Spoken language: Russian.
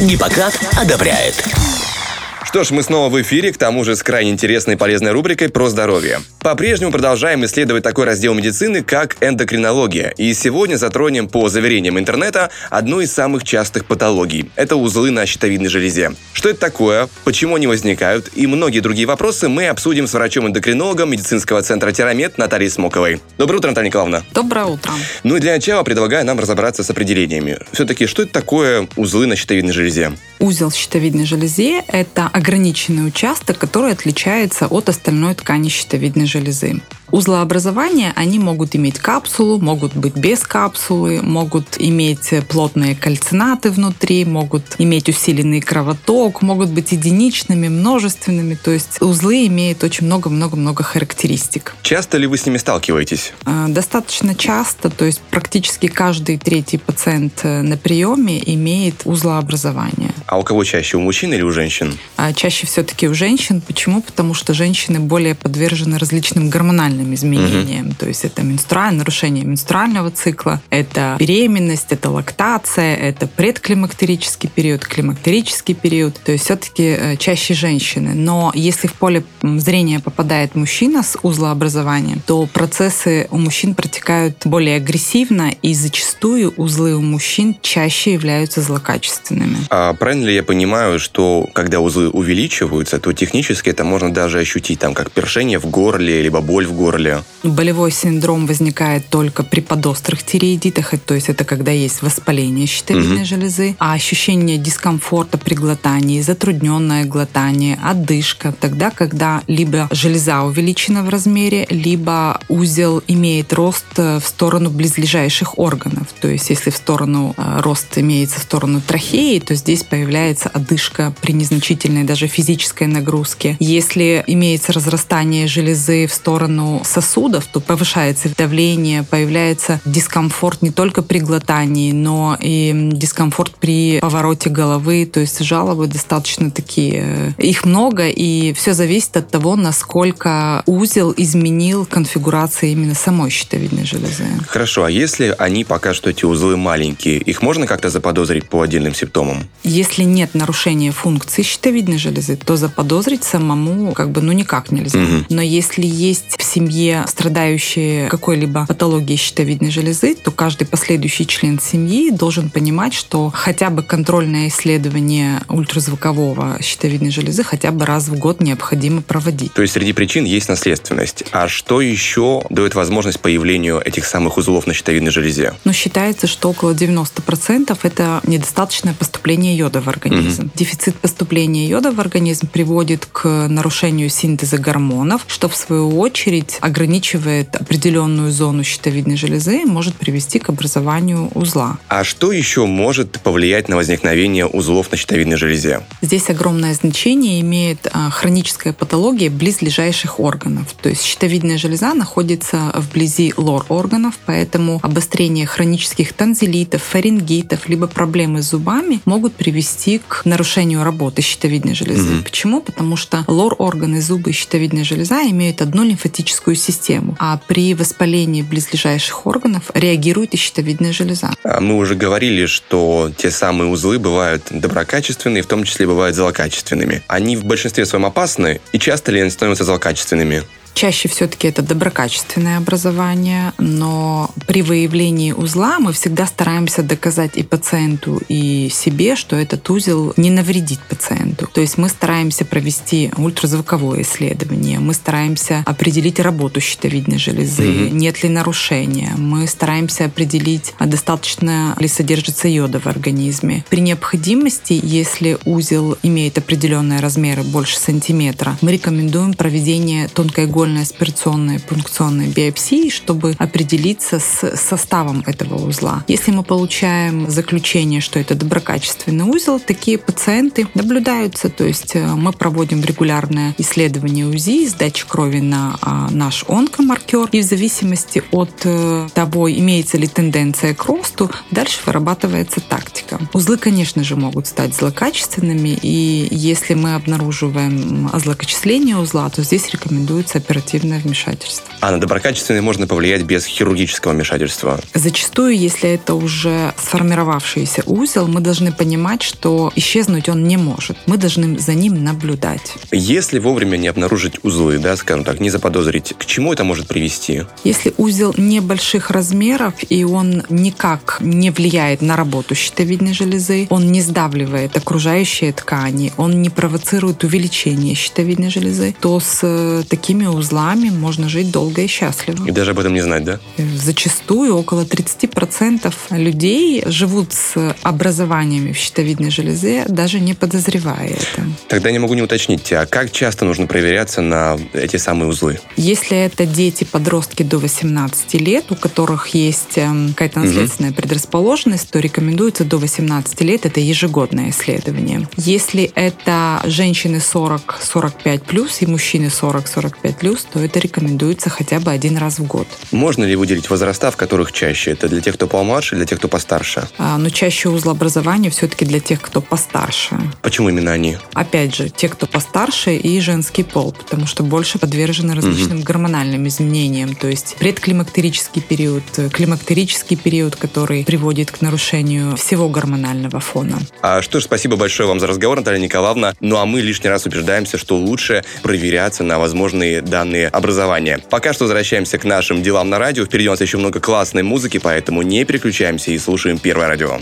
Гиппократ одобряет. Что ж, мы снова в эфире, к тому же с крайне интересной и полезной рубрикой про здоровье. По-прежнему продолжаем исследовать такой раздел медицины, как эндокринология. И сегодня затронем, по заверениям интернета, одну из самых частых патологий. Это узлы на щитовидной железе. Что это такое, почему они возникают и многие другие вопросы мы обсудим с врачом-эндокринологом медицинского центра Терамет Натальей Смоковой. Доброе утро, Наталья Николаевна. Доброе утро. Ну и для начала предлагаю нам разобраться с определениями. Все-таки, что это такое узлы на щитовидной железе? Узел щитовидной железе – это ограниченный участок, который отличается от остальной ткани щитовидной железы. Узлообразования, они могут иметь капсулу, могут быть без капсулы, могут иметь плотные кальцинаты внутри, могут иметь усиленный кровоток, могут быть единичными, множественными. То есть узлы имеют очень много-много-много характеристик. Часто ли вы с ними сталкиваетесь? А, достаточно часто, то есть практически каждый третий пациент э, на приеме имеет узлообразование. А у кого чаще, у мужчин или у женщин? А чаще все-таки у женщин. Почему? Потому что женщины более подвержены различным гормональным изменениям. Угу. То есть это менструальное нарушение менструального цикла, это беременность, это лактация, это предклимактерический период, климактерический период. То есть все-таки э, чаще женщины. Но если в поле зрения попадает мужчина с узлообразованием, то процессы у мужчин протекают более агрессивно, и зачастую узлы у мужчин чаще являются злокачественными. А правильно правильно ли я понимаю, что когда узлы увеличиваются, то технически это можно даже ощутить, там, как першение в горле, либо боль в горле? Болевой синдром возникает только при подострых тиреидитах, то есть это когда есть воспаление щитовидной угу. железы, а ощущение дискомфорта при глотании, затрудненное глотание, одышка, тогда, когда либо железа увеличена в размере, либо узел имеет рост э, в сторону близлежащих органов. То есть если в сторону э, рост имеется в сторону трахеи, то здесь появляется одышка при незначительной даже физической нагрузке. Если имеется разрастание железы в сторону сосудов, то повышается давление, появляется дискомфорт не только при глотании, но и дискомфорт при повороте головы. То есть жалобы достаточно такие. Их много, и все зависит от того, насколько узел изменил конфигурацию именно самой щитовидной железы. Хорошо, а если они пока что эти узлы маленькие, их можно как-то заподозрить по отдельным симптомам? Если если нет нарушения функции щитовидной железы, то заподозрить самому как бы ну никак нельзя. Угу. Но если есть в семье страдающие какой-либо патологией щитовидной железы, то каждый последующий член семьи должен понимать, что хотя бы контрольное исследование ультразвукового щитовидной железы хотя бы раз в год необходимо проводить. То есть среди причин есть наследственность. А что еще дает возможность появлению этих самых узлов на щитовидной железе? Ну, считается, что около 90% это недостаточное поступление йода в организм. Угу. Дефицит поступления йода в организм приводит к нарушению синтеза гормонов, что в свою очередь ограничивает определенную зону щитовидной железы и может привести к образованию узла. А что еще может повлиять на возникновение узлов на щитовидной железе? Здесь огромное значение имеет а, хроническая патология близлежащих органов. То есть щитовидная железа находится вблизи лор органов, поэтому обострение хронических танзелитов, фарингитов, либо проблемы с зубами могут привести к нарушению работы щитовидной железы. Угу. Почему? Потому что лор-органы, зубы и щитовидная железа имеют одну лимфатическую систему, а при воспалении близлежащих органов реагирует и щитовидная железа. А мы уже говорили, что те самые узлы бывают доброкачественные, в том числе бывают злокачественными. Они в большинстве своем опасны, и часто ли они становятся злокачественными? Чаще все-таки это доброкачественное образование, но при выявлении узла мы всегда стараемся доказать и пациенту, и себе, что этот узел не навредит пациенту. То есть мы стараемся провести ультразвуковое исследование, мы стараемся определить работу щитовидной железы, mm нет ли нарушения, мы стараемся определить, а достаточно ли содержится йода в организме. При необходимости, если узел имеет определенные размеры больше сантиметра, мы рекомендуем проведение тонкоигольной продольной аспирационной пункционной биопсии, чтобы определиться с составом этого узла. Если мы получаем заключение, что это доброкачественный узел, такие пациенты наблюдаются, то есть э, мы проводим регулярное исследование УЗИ, сдача крови на а, наш онкомаркер, и в зависимости от э, того, имеется ли тенденция к росту, дальше вырабатывается тактика. Узлы, конечно же, могут стать злокачественными, и если мы обнаруживаем злокочисление узла, то здесь рекомендуется оперативное вмешательство. А на доброкачественный можно повлиять без хирургического вмешательства? Зачастую, если это уже сформировавшийся узел, мы должны понимать, что исчезнуть он не может. Мы должны за ним наблюдать. Если вовремя не обнаружить узлы, да, скажем так, не заподозрить, к чему это может привести? Если узел небольших размеров и он никак не влияет на работу щитовидной железы, он не сдавливает окружающие ткани, он не провоцирует увеличение щитовидной железы, то с э, такими узлами можно жить долго и счастливо. И даже об этом не знать, да? Зачастую около 30% людей живут с образованиями в щитовидной железе, даже не подозревая это. Тогда не могу не уточнить, а как часто нужно проверяться на эти самые узлы? Если это дети, подростки до 18 лет, у которых есть эм, какая-то наследственная угу. предрасположенность, то рекомендуется до 18 лет это ежегодное исследование. Если это женщины 40-45 плюс и мужчины 40-45 плюс, то это рекомендуется хотя бы один раз в год. Можно ли выделить возраста, в которых чаще? Это для тех, кто помладше, для тех, кто постарше? А, но чаще узлообразование все-таки для тех, кто постарше. Почему именно они? Опять же, те, кто постарше и женский пол, потому что больше подвержены различным угу. гормональным изменениям, то есть предклимактерический период, климактерический период, который приводит к нарушению всего гормонального фона. А что ж, спасибо большое вам за разговор, Наталья Николаевна. Ну а мы лишний раз убеждаемся, что лучше проверяться на возможные данные образования. Пока что возвращаемся к нашим делам на радио. Впереди у нас еще много классной музыки, поэтому не переключаемся и слушаем Первое радио.